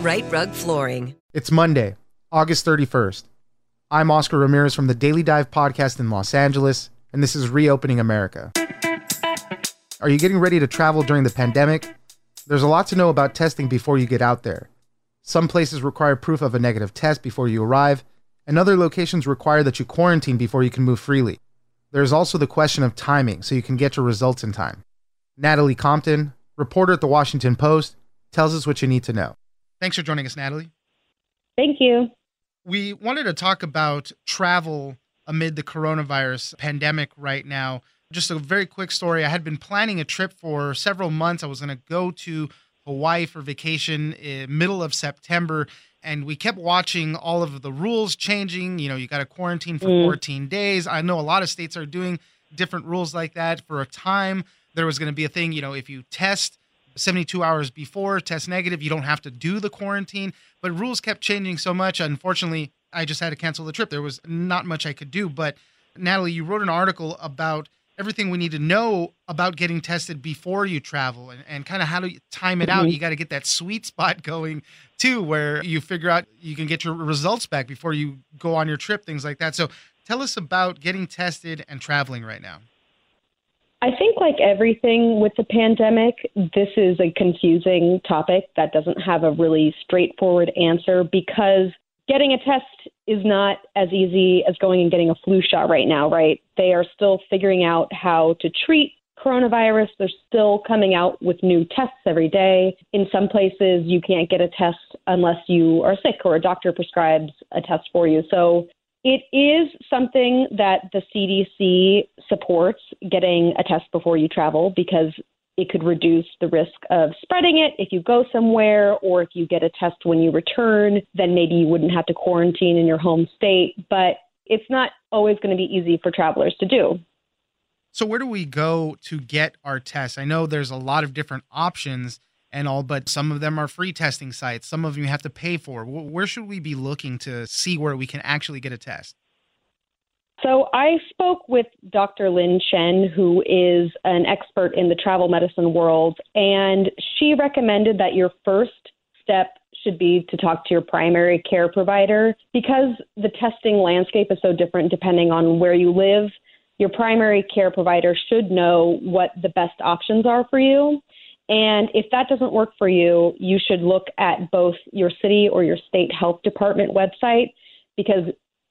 Rite Rug Flooring. It's Monday, August 31st. I'm Oscar Ramirez from the Daily Dive podcast in Los Angeles, and this is Reopening America. Are you getting ready to travel during the pandemic? There's a lot to know about testing before you get out there. Some places require proof of a negative test before you arrive, and other locations require that you quarantine before you can move freely. There's also the question of timing so you can get your results in time. Natalie Compton, reporter at the Washington Post, tells us what you need to know. Thanks for joining us, Natalie. Thank you. We wanted to talk about travel amid the coronavirus pandemic right now. Just a very quick story. I had been planning a trip for several months. I was going to go to Hawaii for vacation in middle of September and we kept watching all of the rules changing. You know, you got to quarantine for mm. 14 days. I know a lot of states are doing different rules like that. For a time, there was going to be a thing, you know, if you test 72 hours before, test negative, you don't have to do the quarantine. But rules kept changing so much. Unfortunately, I just had to cancel the trip. There was not much I could do. But Natalie, you wrote an article about everything we need to know about getting tested before you travel and, and kind of how to time it out. Mm-hmm. You got to get that sweet spot going too, where you figure out you can get your results back before you go on your trip, things like that. So tell us about getting tested and traveling right now. I think, like everything with the pandemic, this is a confusing topic that doesn't have a really straightforward answer because getting a test is not as easy as going and getting a flu shot right now, right? They are still figuring out how to treat coronavirus. They're still coming out with new tests every day. In some places, you can't get a test unless you are sick or a doctor prescribes a test for you. So it is something that the CDC supports getting a test before you travel because it could reduce the risk of spreading it if you go somewhere or if you get a test when you return, then maybe you wouldn't have to quarantine in your home state. But it's not always going to be easy for travelers to do. So, where do we go to get our tests? I know there's a lot of different options and all, but some of them are free testing sites. Some of them you have to pay for. Where should we be looking to see where we can actually get a test? So I spoke with Dr. Lin Chen, who is an expert in the travel medicine world, and she recommended that your first step should be to talk to your primary care provider because the testing landscape is so different depending on where you live. Your primary care provider should know what the best options are for you. And if that doesn't work for you, you should look at both your city or your state health department website because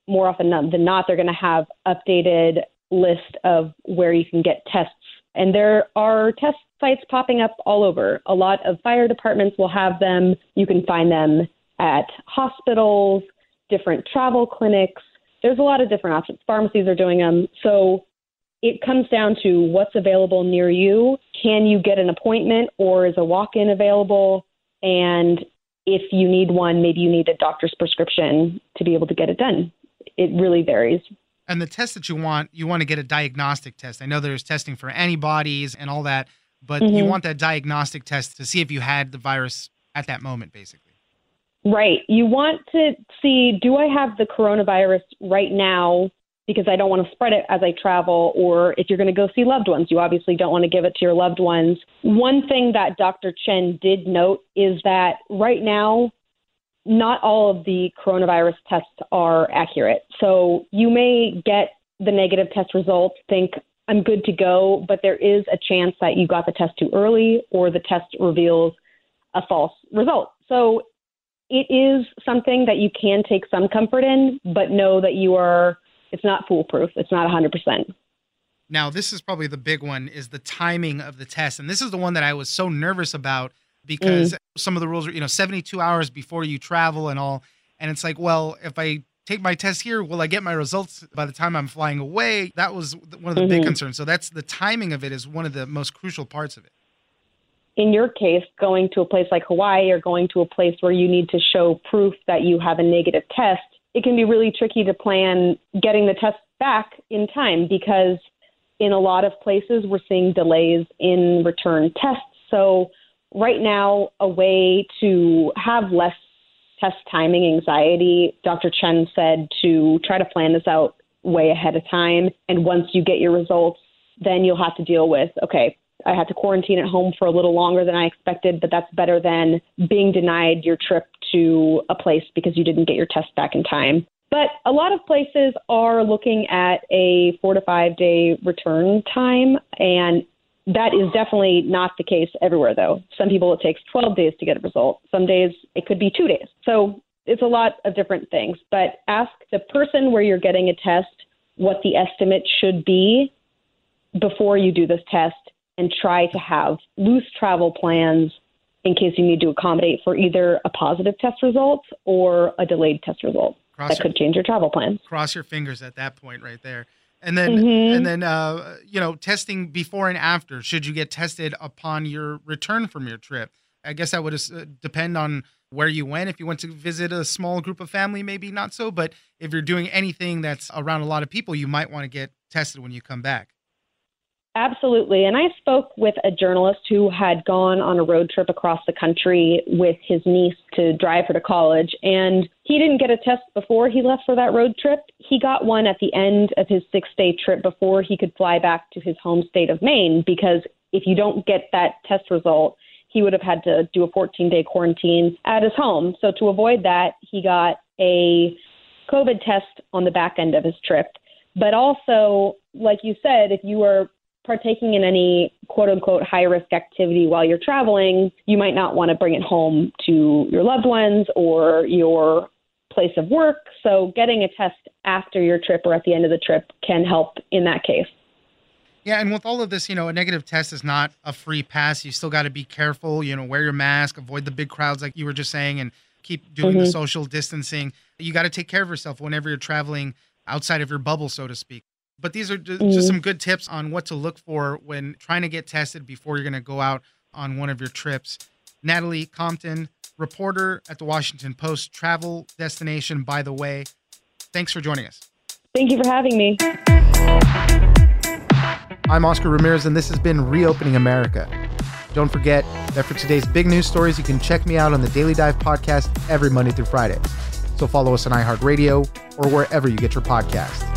more often than not, they're going to have updated list of where you can get tests And there are test sites popping up all over. A lot of fire departments will have them. You can find them at hospitals, different travel clinics. There's a lot of different options. Pharmacies are doing them. So it comes down to what's available near you. Can you get an appointment or is a walk in available? And if you need one, maybe you need a doctor's prescription to be able to get it done. It really varies. And the test that you want, you want to get a diagnostic test. I know there's testing for antibodies and all that, but mm-hmm. you want that diagnostic test to see if you had the virus at that moment, basically. Right. You want to see do I have the coronavirus right now because I don't want to spread it as I travel, or if you're going to go see loved ones, you obviously don't want to give it to your loved ones. One thing that Dr. Chen did note is that right now, not all of the coronavirus tests are accurate. So you may get the negative test results, think I'm good to go, but there is a chance that you got the test too early or the test reveals a false result. So it is something that you can take some comfort in, but know that you are, it's not foolproof. It's not 100%. Now, this is probably the big one is the timing of the test. And this is the one that I was so nervous about because mm. some of the rules are, you know, 72 hours before you travel and all. And it's like, well, if I take my test here, will I get my results by the time I'm flying away? That was one of the mm-hmm. big concerns. So that's the timing of it is one of the most crucial parts of it in your case, going to a place like Hawaii or going to a place where you need to show proof that you have a negative test, it can be really tricky to plan getting the test back in time because in a lot of places we're seeing delays in return tests. So, right now, a way to have less test timing anxiety, Dr. Chen said to try to plan this out way ahead of time. And once you get your results, then you'll have to deal with okay, I had to quarantine at home for a little longer than I expected, but that's better than being denied your trip to a place because you didn't get your test back in time. But a lot of places are looking at a four to five day return time, and that is definitely not the case everywhere, though. Some people it takes 12 days to get a result. Some days it could be two days. So it's a lot of different things. But ask the person where you're getting a test what the estimate should be before you do this test and try to have loose travel plans in case you need to accommodate for either a positive test result or a delayed test result. Cross that your, could change your travel plans. Cross your fingers at that point right there. And then mm-hmm. and then uh, you know, testing before and after. Should you get tested upon your return from your trip? I guess that would uh, depend on where you went. If you went to visit a small group of family, maybe not so. But if you're doing anything that's around a lot of people, you might want to get tested when you come back. Absolutely. And I spoke with a journalist who had gone on a road trip across the country with his niece to drive her to college. And he didn't get a test before he left for that road trip. He got one at the end of his six day trip before he could fly back to his home state of Maine. Because if you don't get that test result, he would have had to do a 14 day quarantine at his home. So to avoid that, he got a COVID test on the back end of his trip. But also, like you said, if you were partaking in any quote unquote high risk activity while you're traveling, you might not want to bring it home to your loved ones or your place of work. So getting a test after your trip or at the end of the trip can help in that case. Yeah, and with all of this, you know, a negative test is not a free pass. You still got to be careful, you know, wear your mask, avoid the big crowds like you were just saying and keep doing mm-hmm. the social distancing. You got to take care of yourself whenever you're traveling outside of your bubble, so to speak. But these are just, mm-hmm. some good tips on what to look for when trying to get tested before you're going to go out on one of your trips. Natalie Compton, reporter at the Washington Post, travel destination, by the way. Thanks for joining us. Thank you for having me. I'm Oscar Ramirez, and this has been Reopening America. Don't forget that for today's big news stories, you can check me out on the Daily Dive podcast every Monday through Friday. So follow us on iHeartRadio or wherever you get your podcasts.